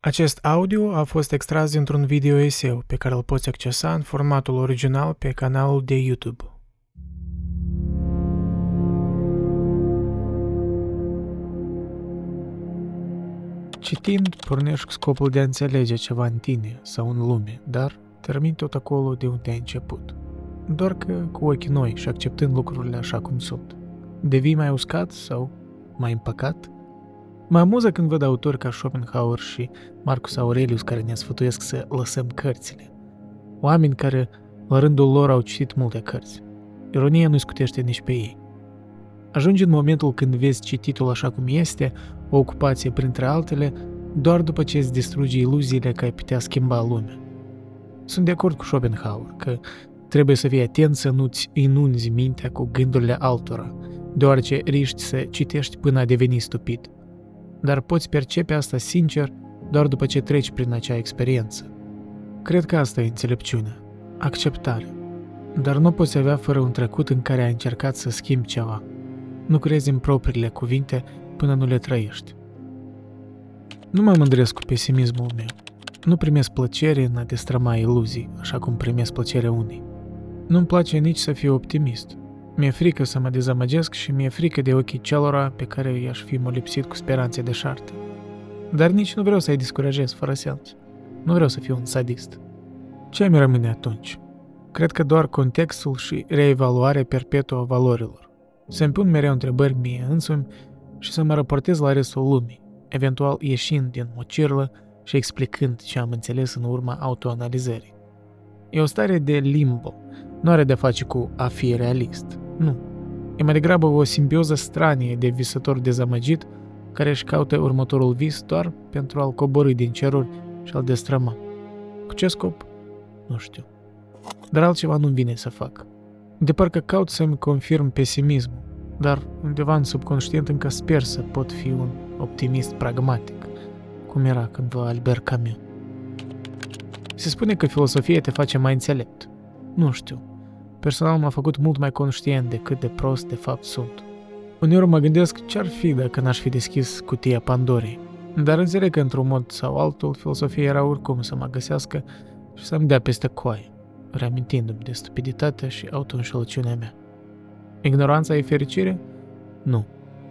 Acest audio a fost extras dintr-un video eseu pe care îl poți accesa în formatul original pe canalul de YouTube. Citind, pornești cu scopul de a înțelege ceva în tine sau în lume, dar termin tot acolo de unde ai început. Doar că cu ochii noi și acceptând lucrurile așa cum sunt. Devii mai uscat sau mai împăcat? Mă amuză când văd autori ca Schopenhauer și Marcus Aurelius care ne sfătuiesc să lăsăm cărțile. Oameni care, la rândul lor, au citit multe cărți. Ironia nu scutește nici pe ei. Ajungi în momentul când vezi cititul așa cum este, o ocupație printre altele, doar după ce îți distruge iluziile că ai putea schimba lumea. Sunt de acord cu Schopenhauer că trebuie să fii atent să nu-ți inunzi mintea cu gândurile altora, deoarece riști să citești până a deveni stupid – dar poți percepe asta sincer doar după ce treci prin acea experiență. Cred că asta e înțelepciunea, acceptare. Dar nu poți avea fără un trecut în care ai încercat să schimbi ceva. Nu crezi în propriile cuvinte până nu le trăiești. Nu mă mândresc cu pesimismul meu. Nu primesc plăcere în a destrăma iluzii, așa cum primesc plăcere unii. Nu-mi place nici să fiu optimist, mi-e frică să mă dezamăgesc și mi-e frică de ochii celora pe care i-aș fi molipsit cu speranțe de șarte. Dar nici nu vreau să-i descurajez fără sens. Nu vreau să fiu un sadist. Ce mi rămâne atunci? Cred că doar contextul și reevaluarea perpetuă a valorilor. Să-mi pun mereu întrebări mie însumi și să mă raportez la restul lumii, eventual ieșind din mocirlă și explicând ce am înțeles în urma autoanalizării. E o stare de limbo, nu are de face cu a fi realist. Nu. E mai degrabă o simbioză stranie de visător dezamăgit care își caută următorul vis doar pentru a-l coborâ din ceruri și a-l destrăma. Cu ce scop? Nu știu. Dar altceva nu-mi vine să fac. De parcă caut să-mi confirm pesimismul, dar undeva în subconștient încă sper să pot fi un optimist pragmatic, cum era cândva Albert Camus. Se spune că filosofia te face mai înțelept. Nu știu. Personal m-a făcut mult mai conștient de cât de prost de fapt sunt. Uneori mă gândesc ce-ar fi dacă n-aș fi deschis cutia Pandorii. Dar înțeleg că într-un mod sau altul filosofia era oricum să mă găsească și să-mi dea peste coaie, reamintindu-mi de stupiditatea și autoînșelăciunea mea. Ignoranța e fericire? Nu.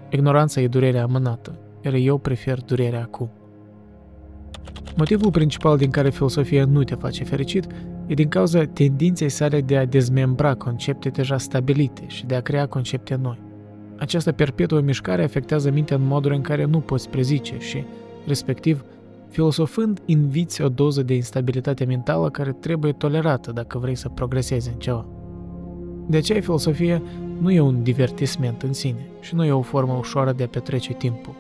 Ignoranța e durerea amânată, iar eu prefer durerea acum. Motivul principal din care filosofia nu te face fericit e din cauza tendinței sale de a dezmembra concepte deja stabilite și de a crea concepte noi. Această perpetuă mișcare afectează mintea în moduri în care nu poți prezice și, respectiv, filosofând, inviți o doză de instabilitate mentală care trebuie tolerată dacă vrei să progresezi în ceva. De aceea, filosofia nu e un divertisment în sine și nu e o formă ușoară de a petrece timpul.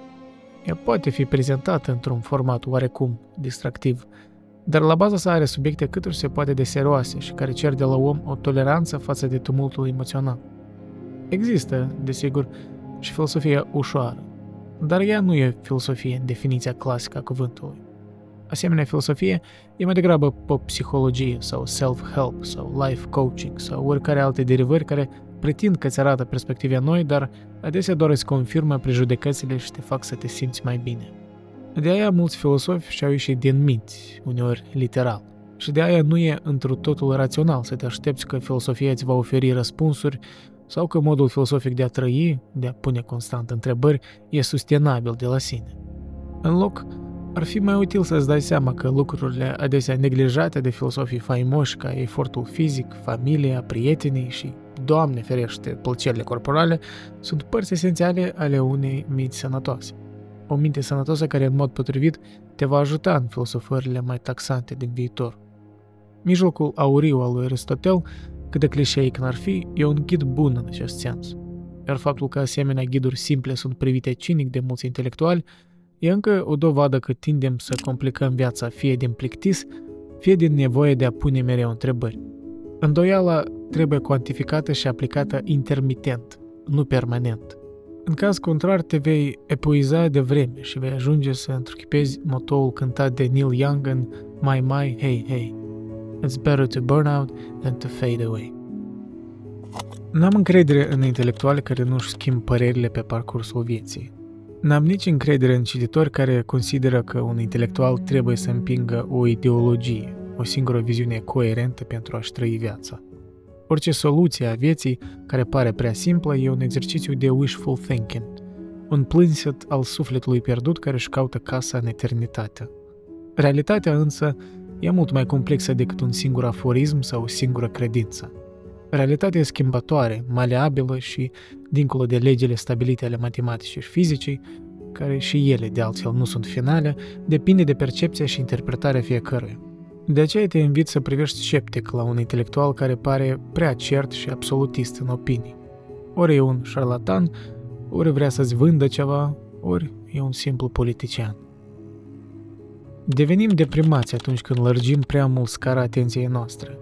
Ea poate fi prezentată într-un format oarecum distractiv, dar la baza sa are subiecte cât se poate de serioase și care cer de la om o toleranță față de tumultul emoțional. Există, desigur, și filosofia ușoară, dar ea nu e filosofie în definiția clasică a cuvântului. Asemenea filosofie e mai degrabă pop-psihologie sau self-help sau life coaching sau oricare alte derivări care pretind că îți arată perspective noi, dar adesea doar îți confirmă prejudecățile și te fac să te simți mai bine. De aia mulți filosofi și-au ieșit din minți, uneori literal. Și de aia nu e într totul rațional să te aștepți că filosofia îți va oferi răspunsuri sau că modul filosofic de a trăi, de a pune constant întrebări, e sustenabil de la sine. În loc, ar fi mai util să-ți dai seama că lucrurile adesea neglijate de filosofii faimoși ca efortul fizic, familia, prietenii și, Doamne ferește, plăcerile corporale, sunt părți esențiale ale unei minți sănătoase o minte sănătoasă care în mod potrivit te va ajuta în filosofările mai taxante din viitor. Mijlocul auriu al lui Aristotel, cât de clișeic n-ar fi, e un ghid bun în acest sens. Iar faptul că asemenea ghiduri simple sunt privite cinic de mulți intelectuali e încă o dovadă că tindem să complicăm viața fie din plictis, fie din nevoie de a pune mereu întrebări. Îndoiala trebuie cuantificată și aplicată intermitent, nu permanent. În caz contrar, te vei epuiza de vreme și vei ajunge să întruchipezi motoul cântat de Neil Young în My My Hey Hey. It's better to burn out than to fade away. N-am încredere în intelectuali care nu-și schimb părerile pe parcursul vieții. N-am nici încredere în cititori care consideră că un intelectual trebuie să împingă o ideologie, o singură viziune coerentă pentru a-și trăi viața. Orice soluție a vieții care pare prea simplă e un exercițiu de wishful thinking, un plânset al sufletului pierdut care își caută casa în eternitate. Realitatea însă e mult mai complexă decât un singur aforism sau o singură credință. Realitatea e schimbătoare, maleabilă și, dincolo de legile stabilite ale matematicii și fizicii, care și ele, de altfel, nu sunt finale, depinde de percepția și interpretarea fiecăruia. De aceea te invit să privești sceptic la un intelectual care pare prea cert și absolutist în opinii. Ori e un șarlatan, ori vrea să-ți vândă ceva, ori e un simplu politician. Devenim deprimați atunci când lărgim prea mult scara atenției noastre.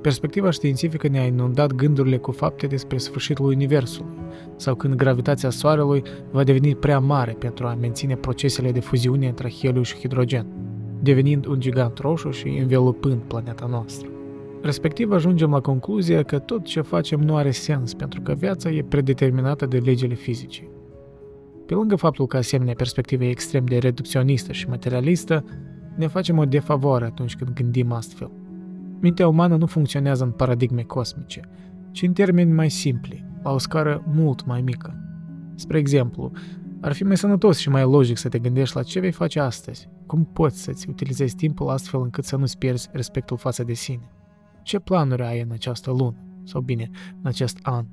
Perspectiva științifică ne-a inundat gândurile cu fapte despre sfârșitul Universului, sau când gravitația Soarelui va deveni prea mare pentru a menține procesele de fuziune între heliu și hidrogen, devenind un gigant roșu și învelupând planeta noastră. Respectiv ajungem la concluzia că tot ce facem nu are sens pentru că viața e predeterminată de legile fizice. Pe lângă faptul că asemenea perspectivă e extrem de reducționistă și materialistă, ne facem o defavoare atunci când gândim astfel. Mintea umană nu funcționează în paradigme cosmice, ci în termeni mai simpli, la o scară mult mai mică. Spre exemplu, ar fi mai sănătos și mai logic să te gândești la ce vei face astăzi, cum poți să-ți utilizezi timpul astfel încât să nu-ți pierzi respectul față de sine. Ce planuri ai în această lună, sau bine, în acest an?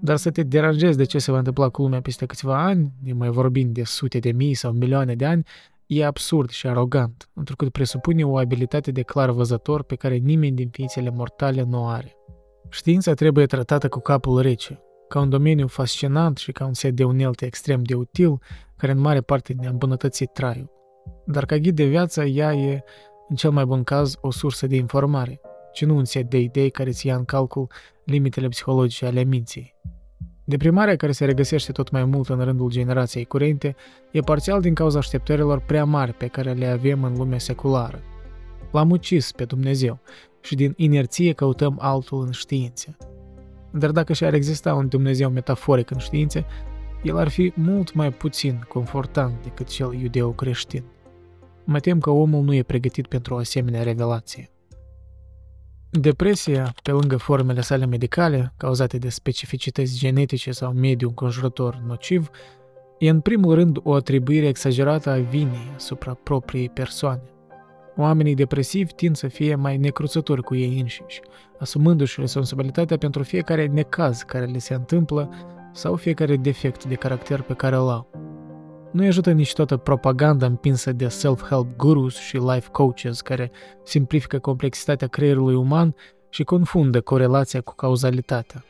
Dar să te deranjezi de ce se va întâmpla cu lumea peste câțiva ani, ne mai vorbind de sute de mii sau milioane de ani, e absurd și arogant, întrucât presupune o abilitate de clar văzător pe care nimeni din ființele mortale nu o are. Știința trebuie tratată cu capul rece, ca un domeniu fascinant și ca un set de unelte extrem de util, care în mare parte ne-a îmbunătățit traiul. Dar ca ghid de viață, ea e, în cel mai bun caz, o sursă de informare, ci nu un set de idei care ți ia în calcul limitele psihologice ale minții. Deprimarea care se regăsește tot mai mult în rândul generației curente e parțial din cauza așteptărilor prea mari pe care le avem în lumea seculară. L-am ucis pe Dumnezeu și din inerție căutăm altul în știință. Dar dacă și-ar exista un Dumnezeu metaforic în științe, el ar fi mult mai puțin confortant decât cel iudeo-creștin. Mă tem că omul nu e pregătit pentru o asemenea revelație. Depresia, pe lângă formele sale medicale, cauzate de specificități genetice sau mediul înconjurător nociv, e în primul rând o atribuire exagerată a vinei asupra propriei persoane. Oamenii depresivi tind să fie mai necruțători cu ei înșiși, asumându-și responsabilitatea pentru fiecare necaz care le se întâmplă sau fiecare defect de caracter pe care îl au. Nu ajută nici toată propaganda împinsă de self-help gurus și life coaches care simplifică complexitatea creierului uman și confundă corelația cu cauzalitatea.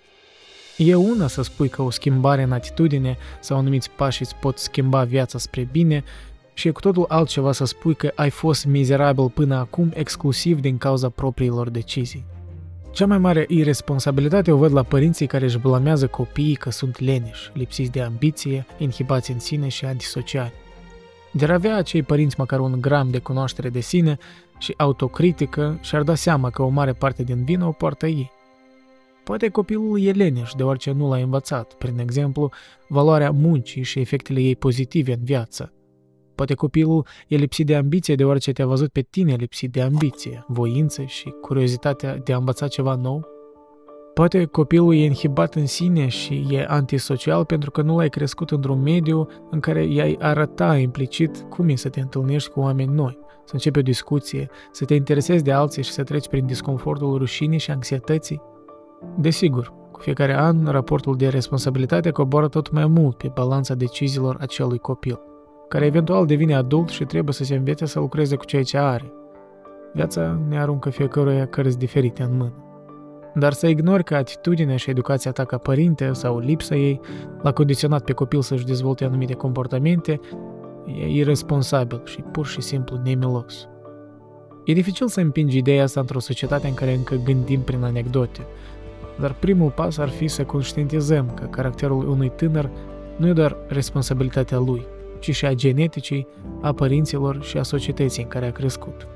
E una să spui că o schimbare în atitudine sau anumiți pași îți pot schimba viața spre bine și e cu totul altceva să spui că ai fost mizerabil până acum exclusiv din cauza propriilor decizii. Cea mai mare irresponsabilitate o văd la părinții care își blamează copiii că sunt leneși, lipsiți de ambiție, inhibați în sine și antisociali. Dar avea acei părinți măcar un gram de cunoaștere de sine și autocritică și-ar da seama că o mare parte din vină o poartă ei. Poate copilul e leneș deoarece nu l-a învățat, prin exemplu, valoarea muncii și efectele ei pozitive în viață, Poate copilul e lipsit de ambiție deoarece te-a văzut pe tine lipsit de ambiție, voință și curiozitatea de a învăța ceva nou. Poate copilul e inhibat în sine și e antisocial pentru că nu l-ai crescut într-un mediu în care i-ai arăta implicit cum e să te întâlnești cu oameni noi, să începi o discuție, să te interesezi de alții și să treci prin disconfortul rușinii și anxietății. Desigur, cu fiecare an, raportul de responsabilitate coboară tot mai mult pe balanța deciziilor acelui copil care eventual devine adult și trebuie să se învețe să lucreze cu ceea ce are. Viața ne aruncă fiecăruia cărți diferite în mână. Dar să ignori că atitudinea și educația ta ca părinte sau lipsa ei l-a condiționat pe copil să-și dezvolte anumite comportamente e irresponsabil și pur și simplu nemilos. E dificil să împingi ideea asta într-o societate în care încă gândim prin anecdote, dar primul pas ar fi să conștientizăm că caracterul unui tânăr nu e doar responsabilitatea lui – ci și a geneticii, a părinților și a societății în care a crescut.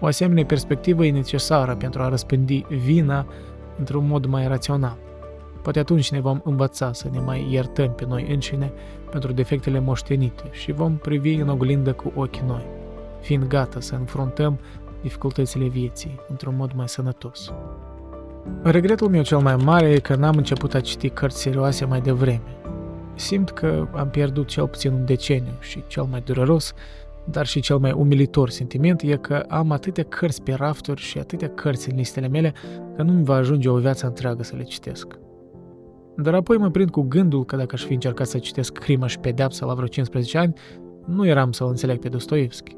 O asemenea perspectivă e necesară pentru a răspândi vina într-un mod mai rațional. Poate atunci ne vom învăța să ne mai iertăm pe noi înșine pentru defectele moștenite și vom privi în oglindă cu ochii noi, fiind gata să înfruntăm dificultățile vieții într-un mod mai sănătos. Regretul meu cel mai mare e că n-am început a citi cărți serioase mai devreme. Simt că am pierdut cel puțin un deceniu și cel mai dureros, dar și cel mai umilitor sentiment e că am atâtea cărți pe rafturi și atâtea cărți în listele mele că nu mi va ajunge o viață întreagă să le citesc. Dar apoi mă prind cu gândul că dacă aș fi încercat să citesc Crima și Pedeapsa la vreo 15 ani, nu eram să-l înțeleg pe Dostoevski.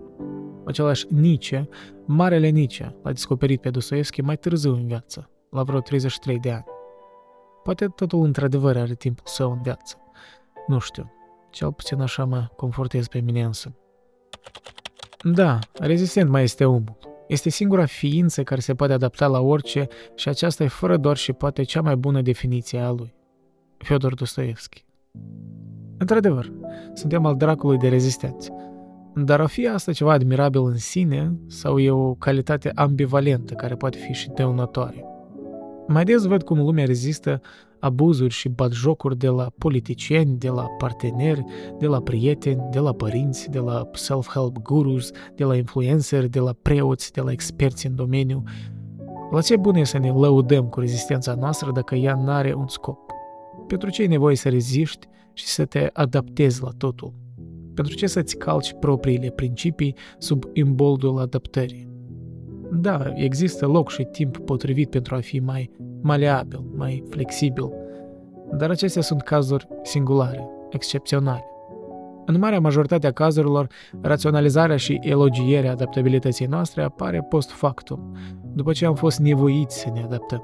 Același Nietzsche, marele Nietzsche, l-a descoperit pe Dostoevski mai târziu în viață, la vreo 33 de ani. Poate totul într-adevăr are timpul său în viață. Nu știu, cel puțin așa mă confortez pe mine însă. Da, rezistent mai este omul. Este singura ființă care se poate adapta la orice și aceasta e fără doar și poate cea mai bună definiție a lui. Fyodor Dostoevski. Într-adevăr, suntem al dracului de rezistență. Dar o fi asta ceva admirabil în sine sau e o calitate ambivalentă care poate fi și dăunătoare? Mai des văd cum lumea rezistă abuzuri și batjocuri de la politicieni, de la parteneri, de la prieteni, de la părinți, de la self-help gurus, de la influenceri, de la preoți, de la experți în domeniu. La ce bun e să ne lăudăm cu rezistența noastră dacă ea nu are un scop? Pentru ce e nevoie să reziști și să te adaptezi la totul? Pentru ce să-ți calci propriile principii sub imboldul adaptării? Da, există loc și timp potrivit pentru a fi mai maleabil, mai flexibil, dar acestea sunt cazuri singulare, excepționale. În marea majoritate a cazurilor, raționalizarea și elogierea adaptabilității noastre apare post factum, după ce am fost nevoiți să ne adaptăm.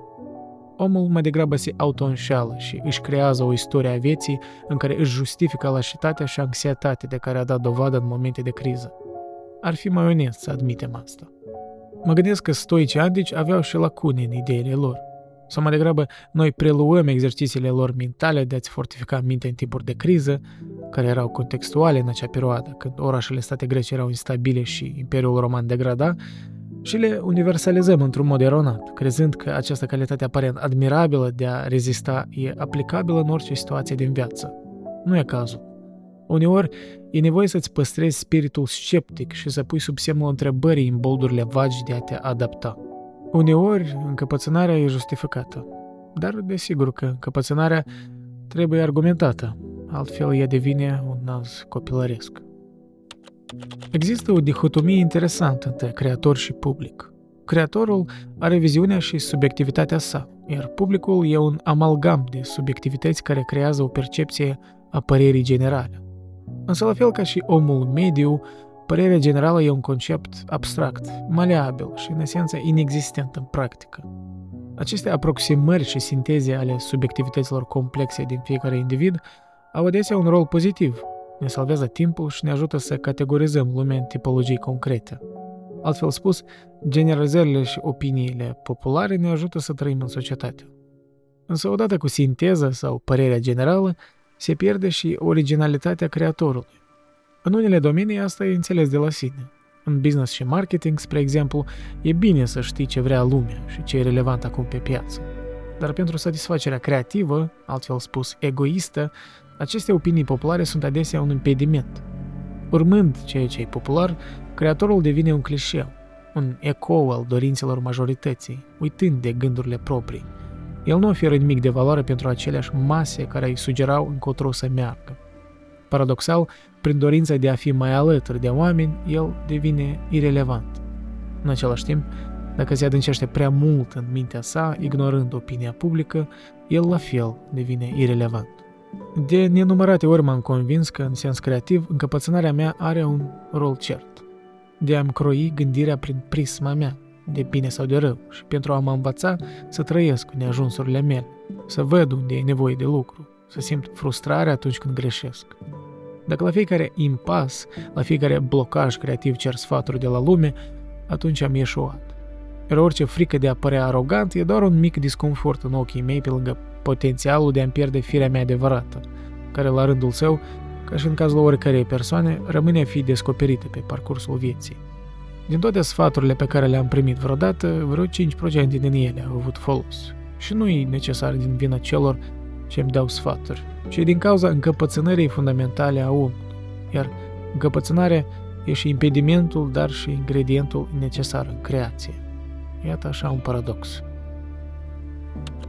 Omul mai degrabă se auto-înșeală și își creează o istorie a vieții în care își justifică lașitatea și anxietatea de care a dat dovadă în momente de criză. Ar fi mai onest să admitem asta. Mă gândesc că stoicii antici aveau și lacune în ideile lor. Sau mai degrabă, noi preluăm exercițiile lor mentale de a-ți fortifica mintea în timpuri de criză, care erau contextuale în acea perioadă, când orașele state grece erau instabile și Imperiul Roman degrada, și le universalizăm într-un mod eronat, crezând că această calitate aparent admirabilă de a rezista e aplicabilă în orice situație din viață. Nu e cazul. Uneori, e nevoie să-ți păstrezi spiritul sceptic și să pui sub semnul întrebării în boldurile vagi de a te adapta. Uneori, încăpățânarea e justificată, dar desigur că încăpățânarea trebuie argumentată, altfel ea devine un naz copilăresc. Există o dihotomie interesantă între creator și public. Creatorul are viziunea și subiectivitatea sa, iar publicul e un amalgam de subiectivități care creează o percepție a părerii generale. Însă, la fel ca și omul mediu, părerea generală e un concept abstract, maleabil și, în esență, inexistent în practică. Aceste aproximări și sinteze ale subiectivităților complexe din fiecare individ au adesea un rol pozitiv, ne salvează timpul și ne ajută să categorizăm lumea în tipologii concrete. Altfel spus, generalizările și opiniile populare ne ajută să trăim în societate. Însă odată cu sinteza sau părerea generală, se pierde și originalitatea creatorului. În unele domenii asta e înțeles de la sine. În business și marketing, spre exemplu, e bine să știi ce vrea lumea și ce e relevant acum pe piață. Dar pentru satisfacerea creativă, altfel spus egoistă, aceste opinii populare sunt adesea un impediment. Urmând ceea ce e popular, creatorul devine un clișeu, un ecou al dorințelor majorității, uitând de gândurile proprii. El nu oferă nimic de valoare pentru aceleași mase care îi sugerau încotro să meargă. Paradoxal, prin dorința de a fi mai alături de oameni, el devine irelevant. În același timp, dacă se adâncește prea mult în mintea sa, ignorând opinia publică, el la fel devine irelevant. De nenumărate ori m-am convins că, în sens creativ, încăpățânarea mea are un rol cert. De a-mi croi gândirea prin prisma mea, de bine sau de rău, și pentru a mă învăța să trăiesc cu neajunsurile mele, să văd unde e nevoie de lucru, să simt frustrare atunci când greșesc. Dacă la fiecare impas, la fiecare blocaj creativ cer sfaturi de la lume, atunci am ieșuat. Iar orice frică de a părea arogant e doar un mic disconfort în ochii mei pe lângă potențialul de a-mi pierde firea mea adevărată, care la rândul său, ca și în cazul oricărei persoane, rămâne a fi descoperită pe parcursul vieții. Din toate sfaturile pe care le-am primit vreodată, vreo 5% din ele au avut folos. Și nu e necesar din vina celor ce îmi dau sfaturi, ci din cauza încăpățânării fundamentale a omului, iar încăpățânarea e și impedimentul, dar și ingredientul necesar în creație. Iată așa un paradox.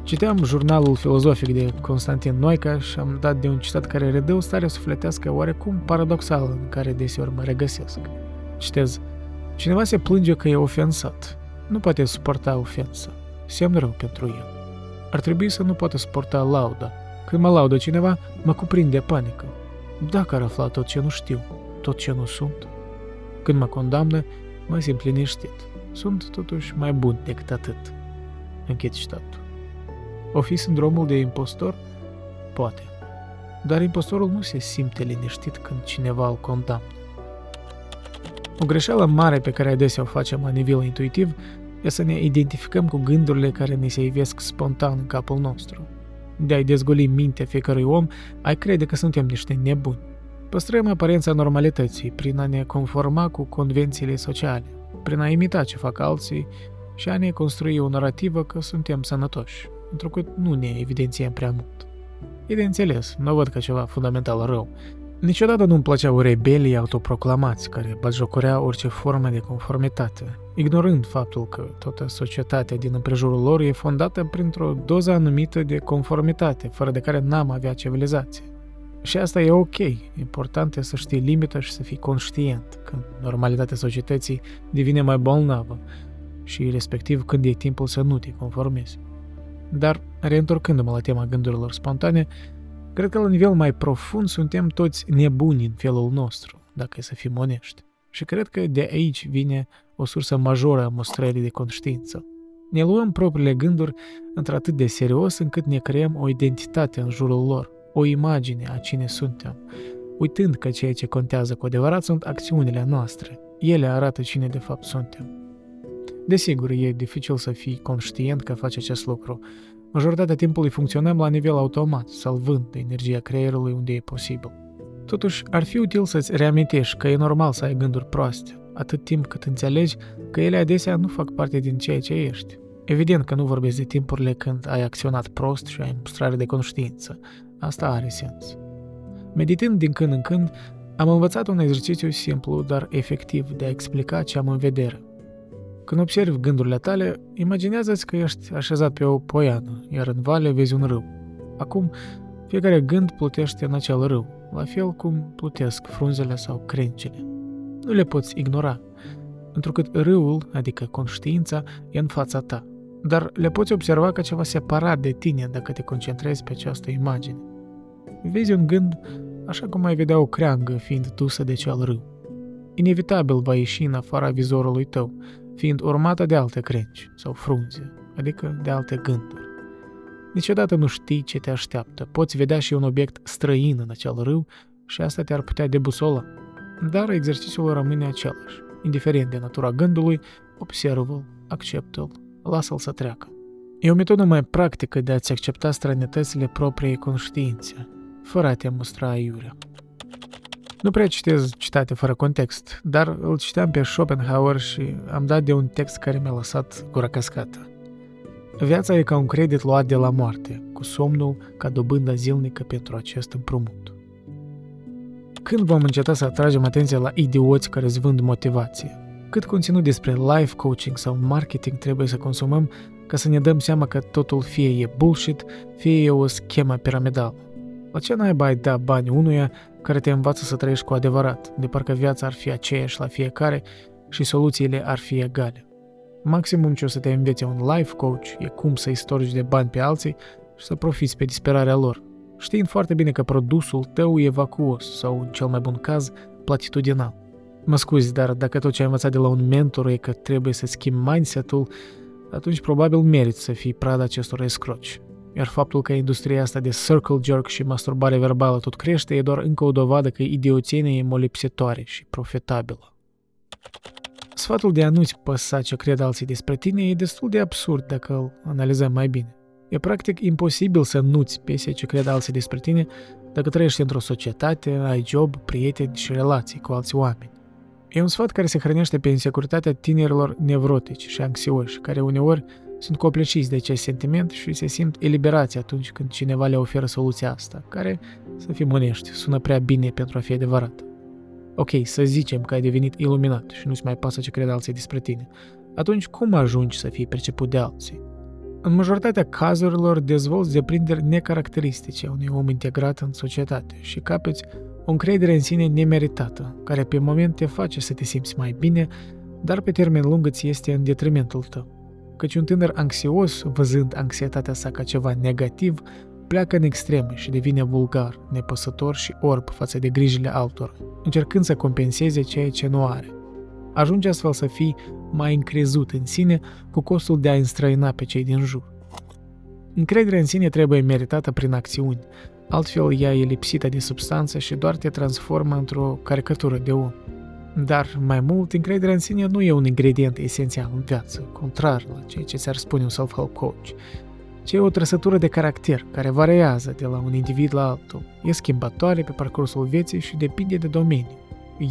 Citeam jurnalul filozofic de Constantin Noica și am dat de un citat care redă o stare sufletească oarecum paradoxală în care deseori mă regăsesc. Citez, Cineva se plânge că e ofensat. Nu poate suporta ofensa. Semn rău pentru el. Ar trebui să nu poată suporta lauda. Când mă laudă cineva, mă cuprinde panică. Dacă ar afla tot ce nu știu, tot ce nu sunt. Când mă condamnă, mă simt liniștit. Sunt totuși mai bun decât atât. Închid citatul. O fi sindromul de impostor? Poate. Dar impostorul nu se simte liniștit când cineva îl condamnă. O greșeală mare pe care adesea o facem la nivel intuitiv e să ne identificăm cu gândurile care ne se ivesc spontan în capul nostru. De a-i dezgoli mintea fiecărui om, ai crede că suntem niște nebuni. Păstrăm aparența normalității prin a ne conforma cu convențiile sociale, prin a imita ce fac alții și a ne construi o narrativă că suntem sănătoși, pentru că nu ne evidențiem prea mult. E de înțeles, nu văd ca ceva fundamental rău, Niciodată nu-mi plăceau rebelii autoproclamați care batjocorea orice formă de conformitate, ignorând faptul că toată societatea din împrejurul lor e fondată printr-o doză anumită de conformitate, fără de care n-am avea civilizație. Și asta e ok, important e să știi limita și să fii conștient când normalitatea societății devine mai bolnavă și respectiv când e timpul să nu te conformezi. Dar, reîntorcându-mă la tema gândurilor spontane, Cred că la nivel mai profund suntem toți nebuni în felul nostru, dacă e să fim onești. Și cred că de aici vine o sursă majoră a mostrării de conștiință. Ne luăm propriile gânduri într-atât de serios încât ne creăm o identitate în jurul lor, o imagine a cine suntem, uitând că ceea ce contează cu adevărat sunt acțiunile noastre. Ele arată cine de fapt suntem. Desigur, e dificil să fii conștient că faci acest lucru, Majoritatea timpului funcționăm la nivel automat, salvând energia creierului unde e posibil. Totuși, ar fi util să-ți reamintești că e normal să ai gânduri proaste, atât timp cât înțelegi că ele adesea nu fac parte din ceea ce ești. Evident că nu vorbesc de timpurile când ai acționat prost și ai mustrare de conștiință. Asta are sens. Meditând din când în când, am învățat un exercițiu simplu, dar efectiv de a explica ce am în vedere. Când observi gândurile tale, imaginează-ți că ești așezat pe o poiană, iar în vale vezi un râu. Acum, fiecare gând plutește în acel râu, la fel cum plutesc frunzele sau crencele. Nu le poți ignora, pentru că râul, adică conștiința, e în fața ta, dar le poți observa ca ceva separat de tine dacă te concentrezi pe această imagine. Vezi un gând așa cum ai vedea o creangă fiind dusă de cel râu. Inevitabil va ieși în afara vizorului tău, fiind urmată de alte crengi sau frunze, adică de alte gânduri. Niciodată nu știi ce te așteaptă, poți vedea și un obiect străin în acel râu și asta te-ar putea debusola. Dar exercițiul rămâne același. Indiferent de natura gândului, observă-l, acceptă-l, lasă-l să treacă. E o metodă mai practică de a-ți accepta străinătățile propriei conștiințe, fără a te mustra aiurea. Nu prea citez citate fără context, dar îl citeam pe Schopenhauer și am dat de un text care mi-a lăsat gura cascată. Viața e ca un credit luat de la moarte, cu somnul ca dobândă zilnică pentru acest împrumut. Când vom înceta să atragem atenția la idioți care îți vând motivație? Cât conținut despre life coaching sau marketing trebuie să consumăm ca să ne dăm seama că totul fie e bullshit, fie e o schemă piramidală? La ce naiba ai da bani unuia care te învață să trăiești cu adevărat, de parcă viața ar fi aceeași la fiecare și soluțiile ar fi egale. Maximum ce o să te învețe un life coach e cum să-i storci de bani pe alții și să profiți pe disperarea lor, știind foarte bine că produsul tău e vacuos sau, în cel mai bun caz, platitudinal. Mă scuzi, dar dacă tot ce ai învățat de la un mentor e că trebuie să schimbi mindset-ul, atunci probabil meriți să fii prada acestor escroci. Iar faptul că industria asta de circle jerk și masturbare verbală tot crește e doar încă o dovadă că idioțenia e molipsitoare și profitabilă. Sfatul de a nu-ți păsa ce cred alții despre tine e destul de absurd dacă îl analizăm mai bine. E practic imposibil să nu-ți pese ce cred alții despre tine dacă trăiești într-o societate, ai job, prieteni și relații cu alți oameni. E un sfat care se hrănește pe insecuritatea tinerilor nevrotici și anxioși, care uneori sunt copleșiți de acest sentiment și se simt eliberați atunci când cineva le oferă soluția asta, care, să fim onești, sună prea bine pentru a fi adevărat. Ok, să zicem că ai devenit iluminat și nu-ți mai pasă ce cred alții despre tine. Atunci cum ajungi să fii perceput de alții? În majoritatea cazurilor dezvolți deprinderi necaracteristice a unui om integrat în societate și capeți o încredere în sine nemeritată, care pe moment te face să te simți mai bine, dar pe termen lung îți este în detrimentul tău. Căci un tânăr anxios, văzând anxietatea sa ca ceva negativ, pleacă în extreme și devine vulgar, nepăsător și orb față de grijile altor, încercând să compenseze ceea ce nu are. Ajunge astfel să fii mai încrezut în sine cu costul de a înstrăina pe cei din jur. Încrederea în sine trebuie meritată prin acțiuni, altfel ea e lipsită de substanță și doar te transformă într-o caricatură de om. Dar, mai mult, încrederea în sine nu e un ingredient esențial în viață, contrar la ceea ce ți-ar spune un self-help coach, ci e o trăsătură de caracter care variază de la un individ la altul, e schimbătoare pe parcursul vieții și depinde de domeniu.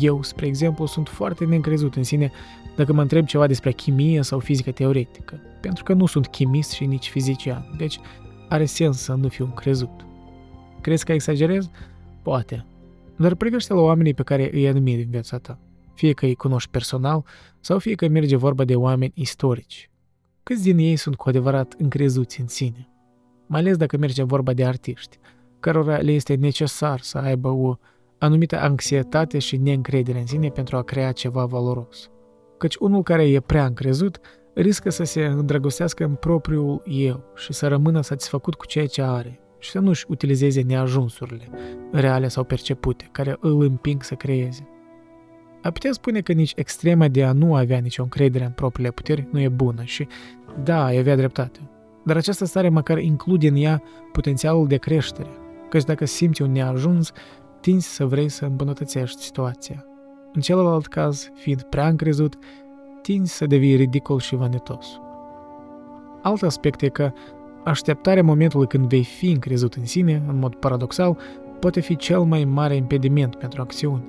Eu, spre exemplu, sunt foarte neîncrezut în sine dacă mă întreb ceva despre chimie sau fizică teoretică, pentru că nu sunt chimist și nici fizician, deci are sens să nu fiu încrezut. Crezi că exagerez? Poate. Dar privește la oamenii pe care îi admiri în viața ta. Fie că îi cunoști personal, sau fie că merge vorba de oameni istorici. Câți din ei sunt cu adevărat încrezuți în sine? Mai ales dacă merge vorba de artiști, cărora le este necesar să aibă o anumită anxietate și neîncredere în sine pentru a crea ceva valoros. Căci unul care e prea încrezut riscă să se îndrăgostească în propriul eu și să rămână satisfăcut cu ceea ce are și să nu-și utilizeze neajunsurile, reale sau percepute, care îl împing să creeze. A putea spune că nici extrema de a nu avea nicio încredere în propriile puteri nu e bună și, da, ai avea dreptate. Dar această stare măcar include în ea potențialul de creștere, căci dacă simți un neajuns, tinzi să vrei să îmbunătățești situația. În celălalt caz, fiind prea încrezut, tinzi să devii ridicol și vanitos. Alt aspect e că așteptarea momentului când vei fi încrezut în sine, în mod paradoxal, poate fi cel mai mare impediment pentru acțiune.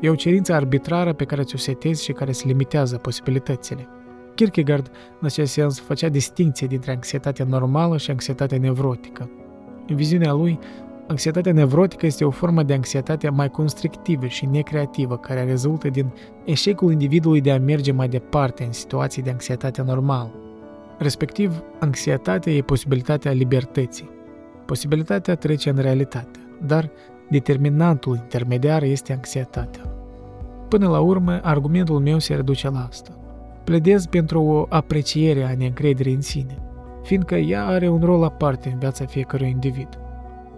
E o cerință arbitrară pe care ți-o setezi și care îți limitează posibilitățile. Kierkegaard, în acest sens, făcea distinție dintre anxietatea normală și anxietatea nevrotică. În viziunea lui, Anxietatea nevrotică este o formă de anxietate mai constrictivă și necreativă care rezultă din eșecul individului de a merge mai departe în situații de anxietate normală. Respectiv, anxietatea e posibilitatea libertății. Posibilitatea trece în realitate, dar determinantul intermediar este anxietatea. Până la urmă, argumentul meu se reduce la asta. Pledez pentru o apreciere a neîncrederii în sine, fiindcă ea are un rol aparte în viața fiecărui individ –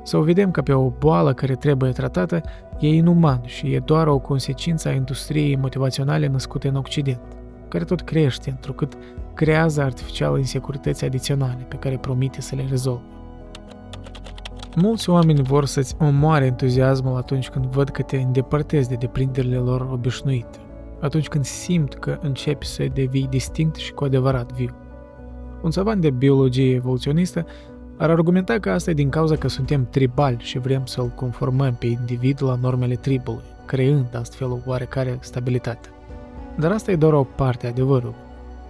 să o vedem ca pe o boală care trebuie tratată e inuman și e doar o consecință a industriei motivaționale născute în Occident, care tot crește, întrucât creează artificial insecurități adiționale pe care promite să le rezolve. Mulți oameni vor să-ți omoare entuziasmul atunci când văd că te îndepărtezi de deprinderile lor obișnuite, atunci când simt că începi să devii distinct și cu adevărat viu. Un savant de biologie evoluționistă ar argumenta că asta e din cauza că suntem tribali și vrem să-l conformăm pe individ la normele tribului, creând astfel o oarecare stabilitate. Dar asta e doar o parte a adevărului.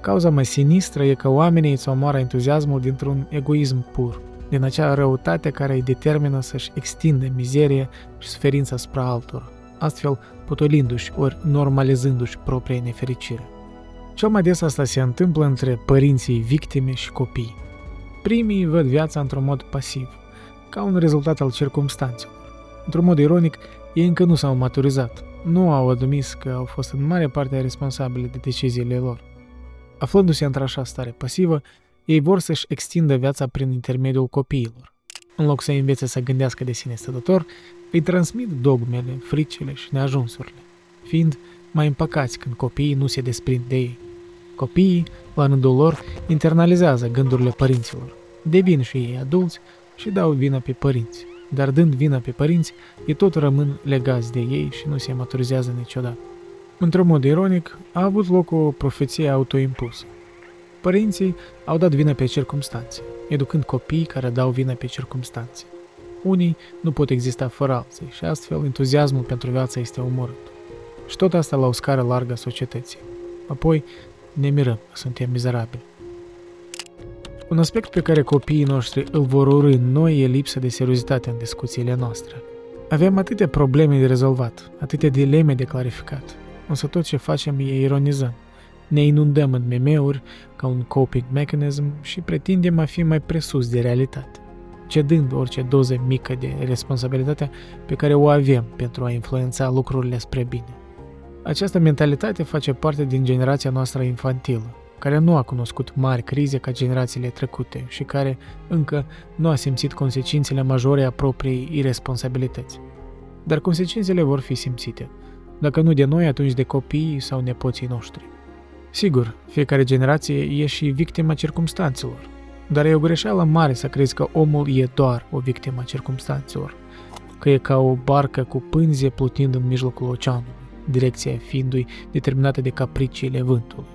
Cauza mai sinistră e că oamenii îți omoară entuziasmul dintr-un egoism pur, din acea răutate care îi determină să-și extindă mizerie și suferința asupra altor, astfel potolindu-și ori normalizându-și propria nefericire. Cel mai des asta se întâmplă între părinții victime și copii. Primii văd viața într-un mod pasiv, ca un rezultat al circumstanțelor. Într-un mod ironic, ei încă nu s-au maturizat, nu au admis că au fost în mare parte responsabile de deciziile lor. Aflându-se într-așa stare pasivă, ei vor să-și extindă viața prin intermediul copiilor. În loc să învețe să gândească de sine stătător, îi transmit dogmele, fricile și neajunsurile, fiind mai împăcați când copiii nu se desprind de ei. Copiii, la rândul lor, internalizează gândurile părinților, devin și ei adulți și dau vina pe părinți. Dar dând vina pe părinți, ei tot rămân legați de ei și nu se maturizează niciodată. Într-un mod ironic, a avut loc o profeție autoimpusă. Părinții au dat vina pe circumstanțe, educând copii care dau vina pe circumstanțe. Unii nu pot exista fără alții și astfel entuziasmul pentru viață este omorât. Și tot asta la o scară largă a societății. Apoi, ne mirăm că suntem mizerabili. Un aspect pe care copiii noștri îl vor urâ în noi e lipsa de seriozitate în discuțiile noastre. Avem atâtea probleme de rezolvat, atâtea dileme de clarificat, însă tot ce facem e ironizăm. Ne inundăm în meme-uri ca un coping mechanism și pretindem a fi mai presus de realitate, cedând orice doză mică de responsabilitate pe care o avem pentru a influența lucrurile spre bine. Această mentalitate face parte din generația noastră infantilă, care nu a cunoscut mari crize ca generațiile trecute și care încă nu a simțit consecințele majore a propriei irresponsabilități. Dar consecințele vor fi simțite, dacă nu de noi, atunci de copiii sau nepoții noștri. Sigur, fiecare generație e și victima circumstanțelor, dar e o greșeală mare să crezi că omul e doar o victimă a circumstanțelor, că e ca o barcă cu pânze plutind în mijlocul oceanului, direcția fiindu-i determinată de capriciile vântului.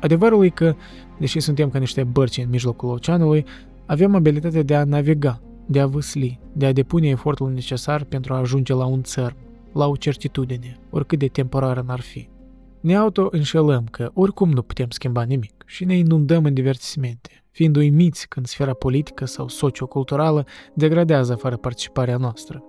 Adevărul e că, deși suntem ca niște bărci în mijlocul oceanului, avem abilitatea de a naviga, de a vâsli, de a depune efortul necesar pentru a ajunge la un țărm, la o certitudine, oricât de temporară n-ar fi. Ne auto-înșelăm că oricum nu putem schimba nimic și ne inundăm în divertismente, fiind uimiți când sfera politică sau socioculturală degradează fără participarea noastră.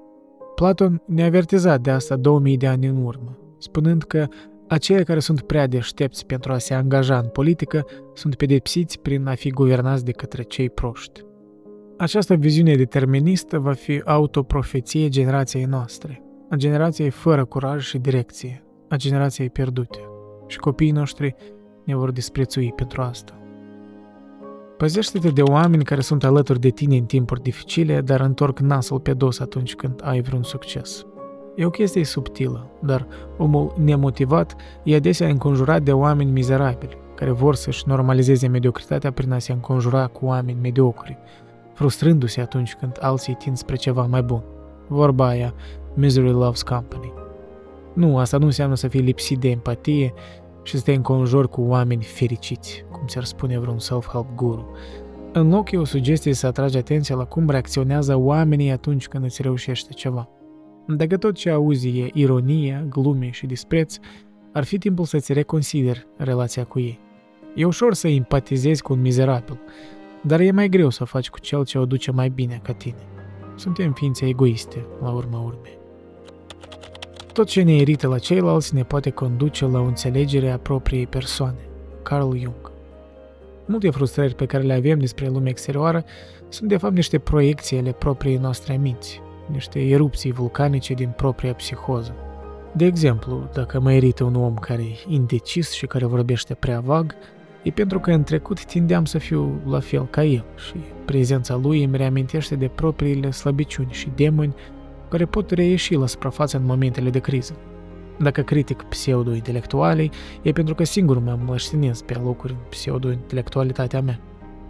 Platon ne-a avertizat de asta 2000 de ani în urmă, spunând că aceia care sunt prea deștepți pentru a se angaja în politică sunt pedepsiți prin a fi guvernați de către cei proști. Această viziune deterministă va fi autoprofeție generației noastre, a generației fără curaj și direcție, a generației pierdute. Și copiii noștri ne vor disprețui pentru asta. Păzește-te de oameni care sunt alături de tine în timpuri dificile, dar întorc nasul pe dos atunci când ai vreun succes. E o chestie subtilă, dar omul nemotivat e adesea înconjurat de oameni mizerabili, care vor să-și normalizeze mediocritatea prin a se înconjura cu oameni mediocri, frustrându-se atunci când alții tind spre ceva mai bun. Vorba aia, misery loves company. Nu, asta nu înseamnă să fii lipsit de empatie și să te înconjori cu oameni fericiți, cum ți-ar spune vreun self-help guru. În loc e o sugestie să atragi atenția la cum reacționează oamenii atunci când îți reușește ceva. Dacă tot ce auzi e ironie, glume și dispreț, ar fi timpul să-ți reconsideri relația cu ei. E ușor să empatizezi cu un mizerabil, dar e mai greu să faci cu cel ce o duce mai bine ca tine. Suntem ființe egoiste, la urma urmei. Tot ce ne irită la ceilalți ne poate conduce la o înțelegere a propriei persoane. Carl Jung. Multe frustrări pe care le avem despre lumea exterioară sunt de fapt niște proiecții ale propriei noastre minți, niște erupții vulcanice din propria psihoză. De exemplu, dacă mă irită un om care e indecis și care vorbește prea vag, e pentru că în trecut tindeam să fiu la fel ca el și prezența lui îmi reamintește de propriile slăbiciuni și demoni care pot reieși la suprafață în momentele de criză. Dacă critic pseudo-intelectualii, e pentru că singur mă mlăștinez pe locuri în pseudo-intelectualitatea mea.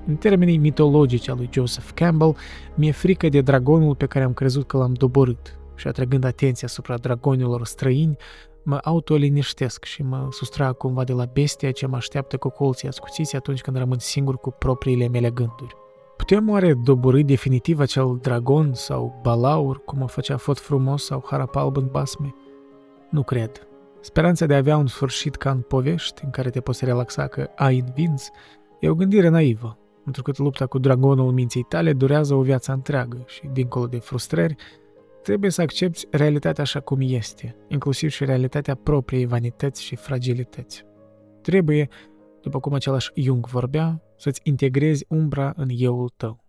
În termenii mitologici al lui Joseph Campbell, mi-e frică de dragonul pe care am crezut că l-am doborât și atrăgând atenția asupra dragonilor străini, mă autoliniștesc și mă sustrag cumva de la bestia ce mă așteaptă cu colții ascuțiți atunci când rămân singur cu propriile mele gânduri. Putem oare dobori definitiv acel dragon sau balaur, cum o făcea Fot Frumos sau Harapalb în basme? Nu cred. Speranța de a avea un sfârșit ca în povești, în care te poți relaxa că ai învins, e o gândire naivă, întrucât lupta cu dragonul minții tale durează o viață întreagă și, dincolo de frustrări, trebuie să accepti realitatea așa cum este, inclusiv și realitatea propriei vanități și fragilități. Trebuie, după cum același Jung vorbea, să-ți integrezi umbra în euul tău.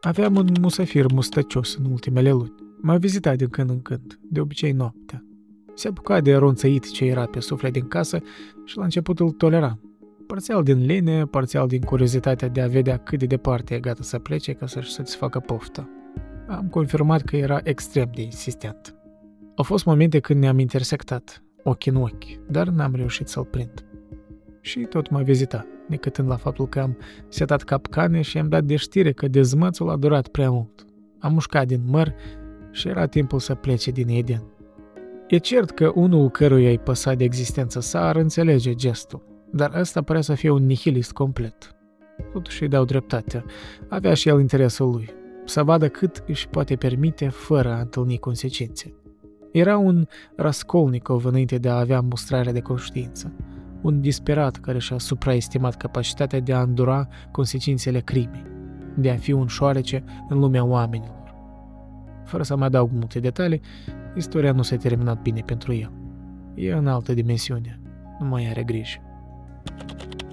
Aveam un musafir mustăcios în ultimele luni. M-a vizitat din când în când, de obicei noaptea. Se apuca de ronțăit ce era pe suflet din casă și la început îl tolera. Parțial din lene, parțial din curiozitatea de a vedea cât de departe e gata să plece ca să-și satisfacă pofta. Am confirmat că era extrem de insistent. Au fost momente când ne-am intersectat, ochi în ochi, dar n-am reușit să-l prind. Și tot m-a vizitat necătând la faptul că am setat capcane și am dat de știre că dezmățul a durat prea mult. Am mușcat din măr și era timpul să plece din Eden. E cert că unul căruia îi păsa de existența sa ar înțelege gestul, dar ăsta părea să fie un nihilist complet. Totuși îi dau dreptate. Avea și el interesul lui, să vadă cât își poate permite fără a întâlni consecințe. Era un Raskolnikov înainte de a avea mustrarea de conștiință un disperat care și-a supraestimat capacitatea de a îndura consecințele crimei, de a fi un șoarece în lumea oamenilor. Fără să mai adaug multe detalii, istoria nu s-a terminat bine pentru el. E în altă dimensiune, nu mai are grijă.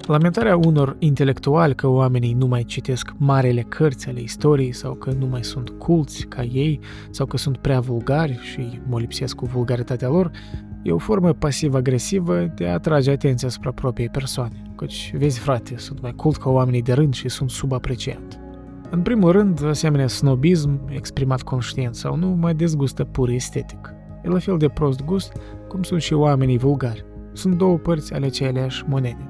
Lamentarea unor intelectuali că oamenii nu mai citesc marele cărți ale istoriei sau că nu mai sunt culți ca ei sau că sunt prea vulgari și mă lipsesc cu vulgaritatea lor, e o formă pasiv-agresivă de a atrage atenția asupra propriei persoane. Căci, vezi frate, sunt mai cult ca oamenii de rând și sunt subapreciat. În primul rând, asemenea snobism, exprimat conștient sau nu, mă dezgustă pur estetic. E la fel de prost gust cum sunt și oamenii vulgari. Sunt două părți ale aceleași monede.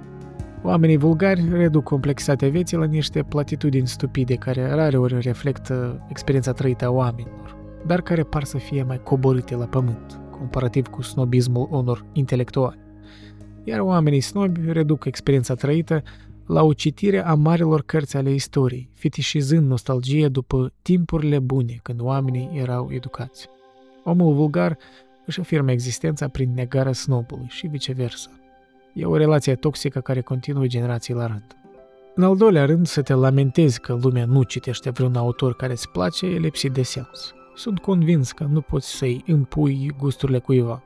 Oamenii vulgari reduc complexitatea vieții la niște platitudini stupide care rare ori reflectă experiența trăită a oamenilor, dar care par să fie mai coborâte la pământ, comparativ cu snobismul unor intelectuali. Iar oamenii snobi reduc experiența trăită la o citire a marilor cărți ale istoriei, fetișizând nostalgie după timpurile bune când oamenii erau educați. Omul vulgar își afirmă existența prin negarea snobului și viceversa. E o relație toxică care continuă generații la rând. În al doilea rând, să te lamentezi că lumea nu citește vreun autor care îți place e lipsit de sens. Sunt convins că nu poți să-i impui gusturile cuiva.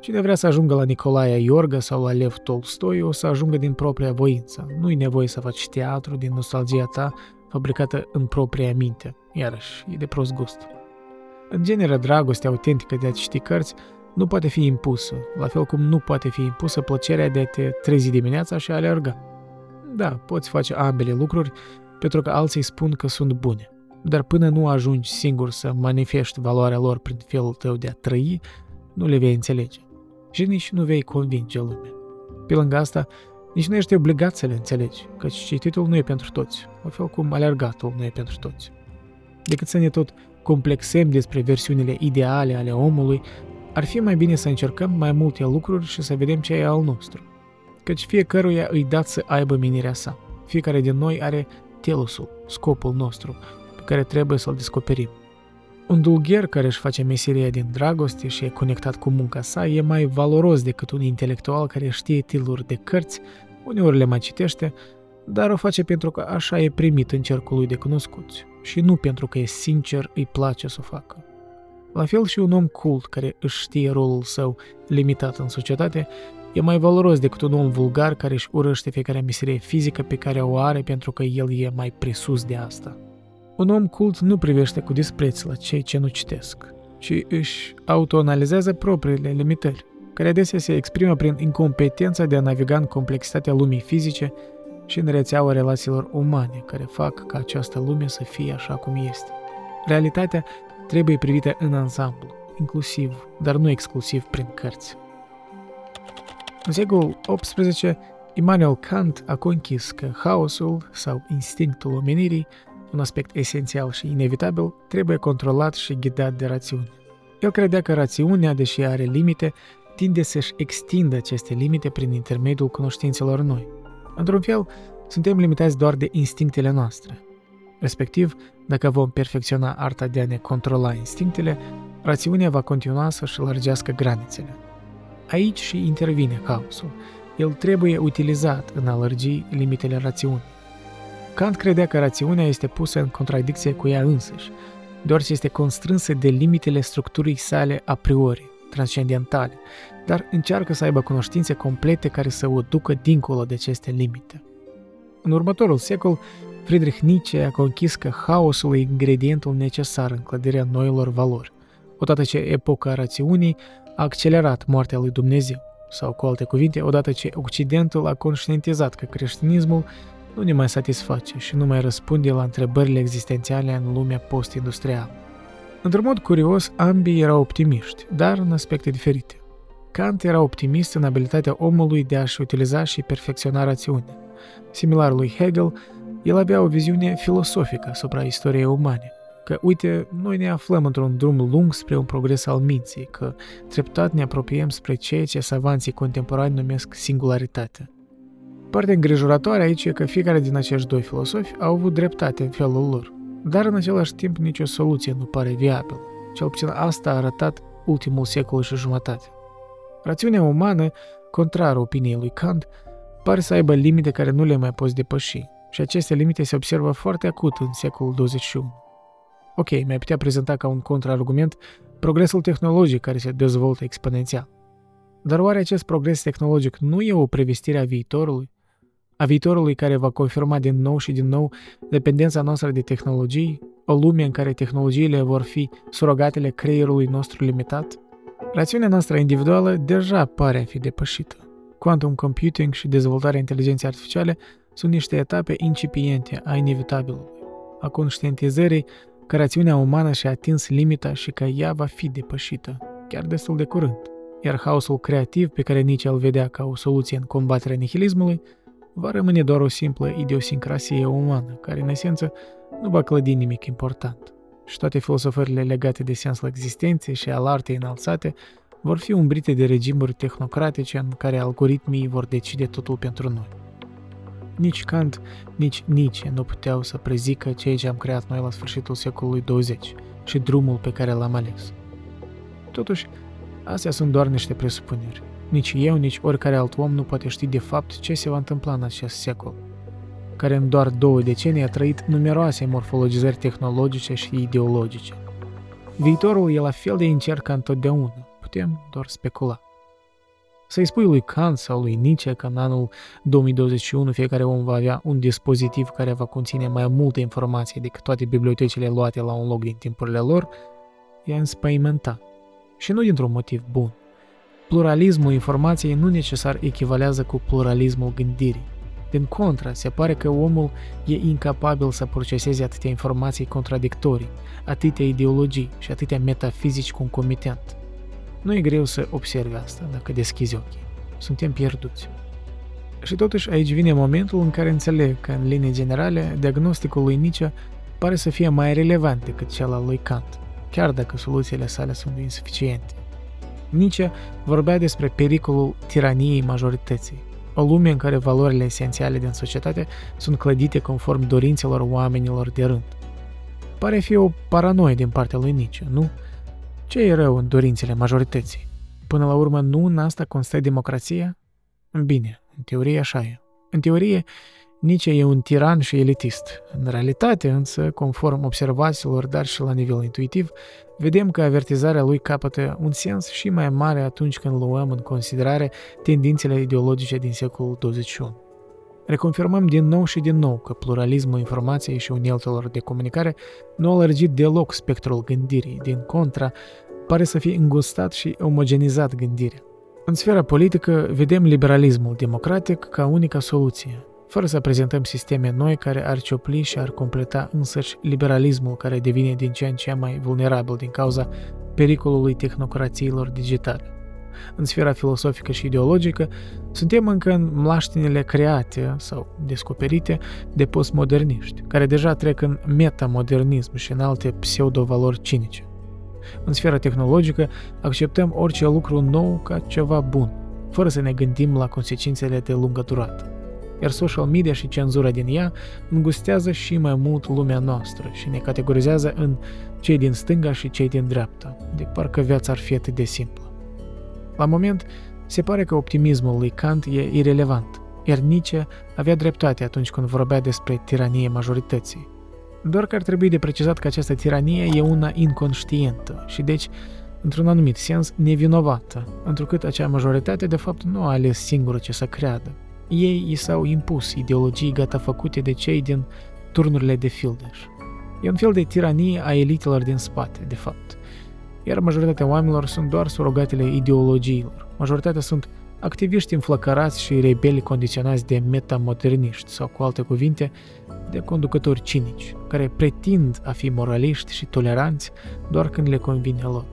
Cine vrea să ajungă la Nicolae Iorga sau la Lev Tolstoi o să ajungă din propria voință. Nu-i nevoie să faci teatru din nostalgia ta fabricată în propria minte. Iarăși, e de prost gust. În genere, dragostea autentică de a citi cărți nu poate fi impusă, la fel cum nu poate fi impusă plăcerea de a te trezi dimineața și a alerga. Da, poți face ambele lucruri pentru că alții spun că sunt bune, dar până nu ajungi singur să manifesti valoarea lor prin felul tău de a trăi, nu le vei înțelege și nici nu vei convinge lumea. Pe lângă asta, nici nu ești obligat să le înțelegi, căci cititul nu e pentru toți, la fel cum alergatul nu e pentru toți. Decât să ne tot complexăm despre versiunile ideale ale omului ar fi mai bine să încercăm mai multe lucruri și să vedem ce e al nostru. Căci fiecăruia îi dat să aibă menirea sa. Fiecare din noi are telusul, scopul nostru, pe care trebuie să-l descoperim. Un dulgher care își face meseria din dragoste și e conectat cu munca sa e mai valoros decât un intelectual care știe tiluri de cărți, uneori le mai citește, dar o face pentru că așa e primit în cercul lui de cunoscuți și nu pentru că e sincer îi place să o facă. La fel și un om cult care își știe rolul său limitat în societate e mai valoros decât un om vulgar care își urăște fiecare meserie fizică pe care o are pentru că el e mai presus de asta. Un om cult nu privește cu dispreț la cei ce nu citesc, ci își autoanalizează propriile limitări, care adesea se exprimă prin incompetența de a naviga în complexitatea lumii fizice și în rețeaua relațiilor umane care fac ca această lume să fie așa cum este. Realitatea trebuie privită în ansamblu, inclusiv, dar nu exclusiv prin cărți. În secolul XVIII, Immanuel Kant a conchis că haosul sau instinctul omenirii, un aspect esențial și inevitabil, trebuie controlat și ghidat de rațiune. El credea că rațiunea, deși are limite, tinde să-și extindă aceste limite prin intermediul cunoștințelor noi. Într-un fel, suntem limitați doar de instinctele noastre, Respectiv, dacă vom perfecționa arta de a ne controla instinctele, rațiunea va continua să-și lărgească granițele. Aici și intervine haosul. El trebuie utilizat în a lărgi limitele rațiunii. Kant credea că rațiunea este pusă în contradicție cu ea însăși, deoarece este constrânsă de limitele structurii sale a priori, transcendentale, dar încearcă să aibă cunoștințe complete care să o ducă dincolo de aceste limite. În următorul secol, Friedrich Nietzsche a conchis că haosul e ingredientul necesar în clădirea noilor valori, odată ce epoca rațiunii a accelerat moartea lui Dumnezeu, sau cu alte cuvinte, odată ce Occidentul a conștientizat că creștinismul nu ne mai satisface și nu mai răspunde la întrebările existențiale în lumea post-industrială. Într-un mod curios, ambii erau optimiști, dar în aspecte diferite. Kant era optimist în abilitatea omului de a-și utiliza și perfecționa rațiunea. Similar lui Hegel, el avea o viziune filosofică asupra istoriei umane, că, uite, noi ne aflăm într-un drum lung spre un progres al minții, că treptat ne apropiem spre ceea ce savanții contemporani numesc singularitate. Partea îngrijorătoare aici e că fiecare din acești doi filosofi au avut dreptate în felul lor, dar în același timp nicio soluție nu pare viabilă. Cel puțin asta a arătat ultimul secol și jumătate. Rațiunea umană contrar opiniei lui Kant, pare să aibă limite care nu le mai poți depăși, și aceste limite se observă foarte acut în secolul 21. Ok, mai putea prezenta ca un contraargument progresul tehnologic care se dezvoltă exponențial. Dar oare acest progres tehnologic nu e o prevestire a viitorului? A viitorului care va confirma din nou și din nou dependența noastră de tehnologii, o lume în care tehnologiile vor fi surogatele creierului nostru limitat? Rațiunea noastră individuală deja pare a fi depășită. Quantum computing și dezvoltarea inteligenței artificiale sunt niște etape incipiente a inevitabilului, a conștientizării că rațiunea umană și-a atins limita și că ea va fi depășită, chiar destul de curând. Iar haosul creativ pe care nici îl vedea ca o soluție în combaterea nihilismului, va rămâne doar o simplă idiosincrasie umană, care în esență nu va clădi nimic important. Și toate filosofările legate de sensul existenței și al artei înalțate vor fi umbrite de regimuri tehnocratice în care algoritmii vor decide totul pentru noi. Nici Kant, nici Nietzsche nu puteau să prezică ceea ce am creat noi la sfârșitul secolului 20 și drumul pe care l-am ales. Totuși, astea sunt doar niște presupuneri. Nici eu, nici oricare alt om nu poate ști de fapt ce se va întâmpla în acest secol, care în doar două decenii a trăit numeroase morfologizări tehnologice și ideologice. Viitorul e la fel de incert ca întotdeauna, putem doar specula. Să-i spui lui Kant sau lui Nietzsche că în anul 2021 fiecare om va avea un dispozitiv care va conține mai multe informații decât toate bibliotecile luate la un loc din timpurile lor, i-a înspăimenta. Și nu dintr-un motiv bun. Pluralismul informației nu necesar echivalează cu pluralismul gândirii. Din contra, se pare că omul e incapabil să proceseze atâtea informații contradictorii, atâtea ideologii și atâtea metafizici concomitent. Nu e greu să observi asta dacă deschizi ochii. Suntem pierduți. Și totuși aici vine momentul în care înțeleg că, în linii generale, diagnosticul lui Nietzsche pare să fie mai relevant decât cel al lui Kant, chiar dacă soluțiile sale sunt insuficiente. Nietzsche vorbea despre pericolul tiraniei majorității, o lume în care valorile esențiale din societate sunt clădite conform dorințelor oamenilor de rând. Pare fi o paranoie din partea lui Nietzsche, nu? Ce e rău în dorințele majorității? Până la urmă, nu în asta constă democrația? Bine, în teorie așa e. În teorie, nici e un tiran și elitist. În realitate, însă, conform observațiilor, dar și la nivel intuitiv, vedem că avertizarea lui capătă un sens și mai mare atunci când luăm în considerare tendințele ideologice din secolul 21. Reconfirmăm din nou și din nou că pluralismul informației și uneltelor de comunicare nu a lărgit deloc spectrul gândirii, din contra, pare să fie îngustat și omogenizat gândirea. În sfera politică, vedem liberalismul democratic ca unica soluție, fără să prezentăm sisteme noi care ar ciopli și ar completa însăși liberalismul care devine din ce în ce mai vulnerabil din cauza pericolului tehnocrațiilor digitale. În sfera filosofică și ideologică, suntem încă în mlaștinile create sau descoperite de postmoderniști, care deja trec în metamodernism și în alte pseudo-valori cinice. În sfera tehnologică, acceptăm orice lucru nou ca ceva bun, fără să ne gândim la consecințele de lungă durată. Iar social media și cenzura din ea îngustează și mai mult lumea noastră și ne categorizează în cei din stânga și cei din dreapta, de parcă viața ar fi atât de simplă. La moment, se pare că optimismul lui Kant e irelevant, iar Nietzsche avea dreptate atunci când vorbea despre tiranie majorității. Doar că ar trebui de precizat că această tiranie e una inconștientă și deci, într-un anumit sens, nevinovată, întrucât acea majoritate de fapt nu a ales singură ce să creadă. Ei i s-au impus ideologii gata făcute de cei din turnurile de fildeș. E un fel de tiranie a elitelor din spate, de fapt iar majoritatea oamenilor sunt doar surogatele ideologiilor. Majoritatea sunt activiști înflăcărați și rebeli condiționați de metamoderniști sau, cu alte cuvinte, de conducători cinici, care pretind a fi moraliști și toleranți doar când le convine lor.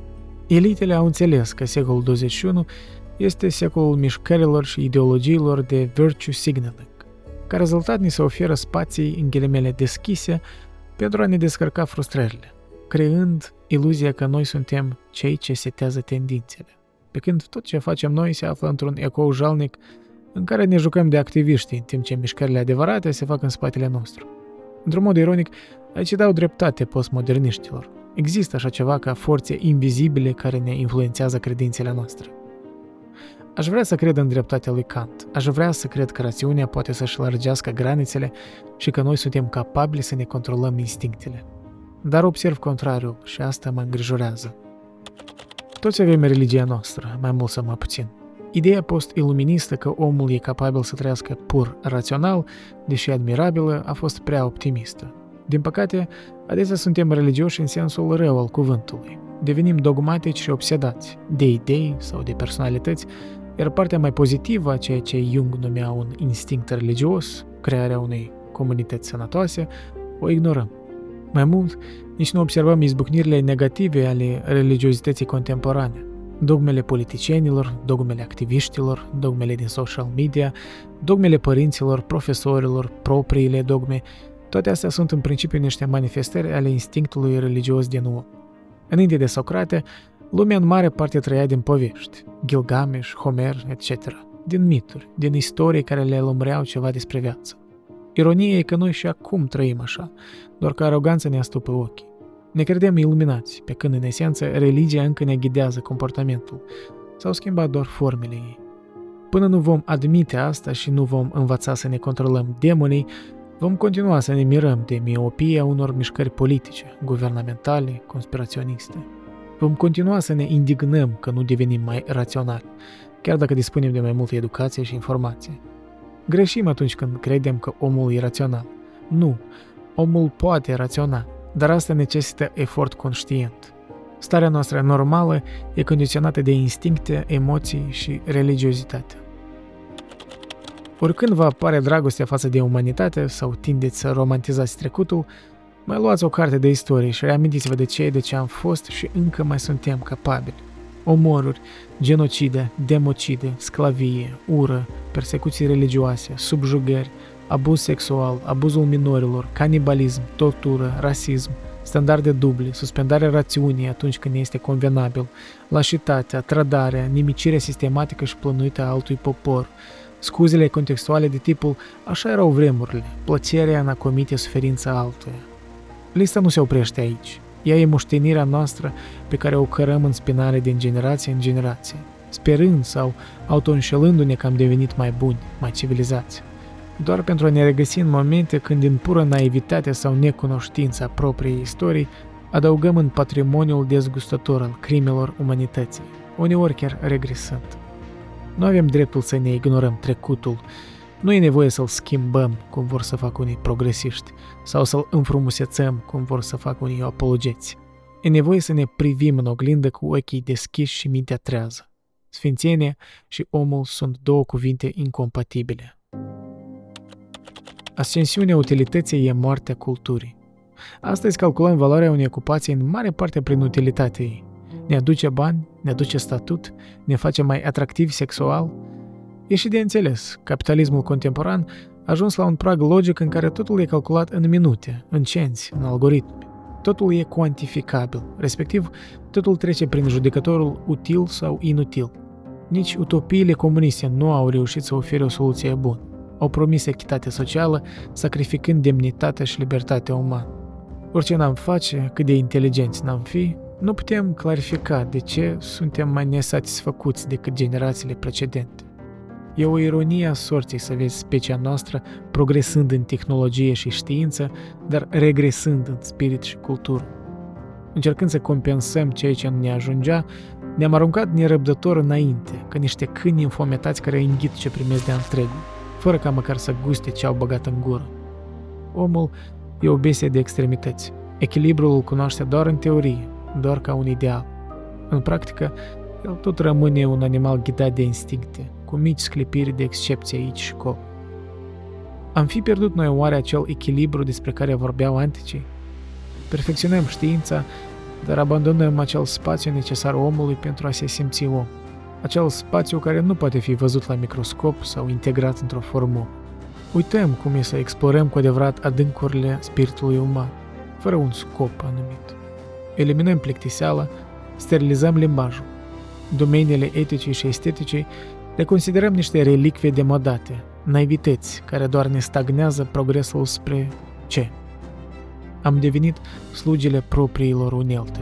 Elitele au înțeles că secolul 21 este secolul mișcărilor și ideologiilor de virtue signaling. Ca rezultat, ni se oferă spații în ghilimele deschise pentru a ne descărca frustrările creând iluzia că noi suntem cei ce setează tendințele, pe când tot ce facem noi se află într-un ecou jalnic în care ne jucăm de activiști, în timp ce mișcările adevărate se fac în spatele nostru. Într-un mod ironic, aici dau dreptate postmoderniștilor. Există așa ceva ca forțe invizibile care ne influențează credințele noastre. Aș vrea să cred în dreptatea lui Kant. Aș vrea să cred că rațiunea poate să-și lărgească granițele și că noi suntem capabili să ne controlăm instinctele. Dar observ contrariul și asta mă îngrijorează. Toți avem religia noastră, mai mult sau mai puțin. Ideea post-iluministă că omul e capabil să trăiască pur rațional, deși admirabilă, a fost prea optimistă. Din păcate, adesea suntem religioși în sensul rău al cuvântului. Devenim dogmatici și obsedați de idei sau de personalități, iar partea mai pozitivă a ceea ce Jung numea un instinct religios, crearea unei comunități sănătoase, o ignorăm. Mai mult, nici nu observăm izbucnirile negative ale religiozității contemporane. Dogmele politicienilor, dogmele activiștilor, dogmele din social media, dogmele părinților, profesorilor, propriile dogme, toate astea sunt în principiu niște manifestări ale instinctului religios din om. Înainte de Socrate, lumea în mare parte trăia din povești, Gilgamesh, Homer, etc., din mituri, din istorii care le lămureau ceva despre viață. Ironia e că noi și acum trăim așa, doar că aroganța ne astupă ochii. Ne credem iluminați, pe când în esență religia încă ne ghidează comportamentul. S-au schimbat doar formele ei. Până nu vom admite asta și nu vom învăța să ne controlăm demonii, vom continua să ne mirăm de miopia unor mișcări politice, guvernamentale, conspiraționiste. Vom continua să ne indignăm că nu devenim mai raționali, chiar dacă dispunem de mai multă educație și informație. Greșim atunci când credem că omul e rațional. Nu, omul poate raționa, dar asta necesită efort conștient. Starea noastră normală e condiționată de instincte, emoții și religiozitate. Oricând vă apare dragostea față de umanitate sau tindeți să romantizați trecutul, mai luați o carte de istorie și reamintiți-vă de ce de ce am fost și încă mai suntem capabili. Omoruri, genocide, democide, sclavie, ură, persecuții religioase, subjugări, abuz sexual, abuzul minorilor, canibalism, tortură, rasism, standarde duble, suspendarea rațiunii atunci când este convenabil, lașitatea, trădarea, nimicirea sistematică și plănuită a altui popor, scuzele contextuale de tipul așa erau vremurile, plăcerea în a comite suferința altuia. Lista nu se oprește aici. Ea e moștenirea noastră pe care o cărăm în spinare din generație în generație, sperând sau auto ne că am devenit mai buni, mai civilizați doar pentru a ne regăsi în momente când din pură naivitate sau necunoștința propriei istorii adăugăm în patrimoniul dezgustător al crimelor umanității, uneori chiar regresând. Nu avem dreptul să ne ignorăm trecutul, nu e nevoie să-l schimbăm cum vor să facă unii progresiști sau să-l înfrumusețăm cum vor să facă unii apologeți. E nevoie să ne privim în oglindă cu ochii deschiși și mintea trează. Sfințenie și omul sunt două cuvinte incompatibile. Ascensiunea utilității e moartea culturii. Astăzi calculăm valoarea unei ocupații în mare parte prin utilitatea ei. Ne aduce bani, ne aduce statut, ne face mai atractivi sexual. E și de înțeles, capitalismul contemporan a ajuns la un prag logic în care totul e calculat în minute, în cenți, în algoritmi. Totul e cuantificabil, respectiv totul trece prin judecătorul util sau inutil. Nici utopiile comuniste nu au reușit să ofere o soluție bună au promis echitate socială, sacrificând demnitatea și libertatea umană. Orice n-am face, cât de inteligenți n-am fi, nu putem clarifica de ce suntem mai nesatisfăcuți decât generațiile precedente. E o ironie a sorții să vezi specia noastră progresând în tehnologie și știință, dar regresând în spirit și cultură. Încercând să compensăm ceea ce nu ne ajungea, ne-am aruncat nerăbdător înainte, ca niște câini infometați care înghit ce primesc de întregul fără ca măcar să guste ce au băgat în gură. Omul e o bestie de extremități. Echilibrul îl cunoaște doar în teorie, doar ca un ideal. În practică, el tot rămâne un animal ghidat de instincte, cu mici sclipiri de excepție aici și acolo. Am fi pierdut noi oare acel echilibru despre care vorbeau anticii? Perfecționăm știința, dar abandonăm acel spațiu necesar omului pentru a se simți om acel spațiu care nu poate fi văzut la microscop sau integrat într-o formă. Uităm cum e să explorăm cu adevărat adâncurile spiritului uman, fără un scop anumit. Eliminăm plictiseala, sterilizăm limbajul. Domeniile etice și estetice le considerăm niște relicvie demodate, naivități care doar ne stagnează progresul spre ce? Am devenit slugile propriilor unelte.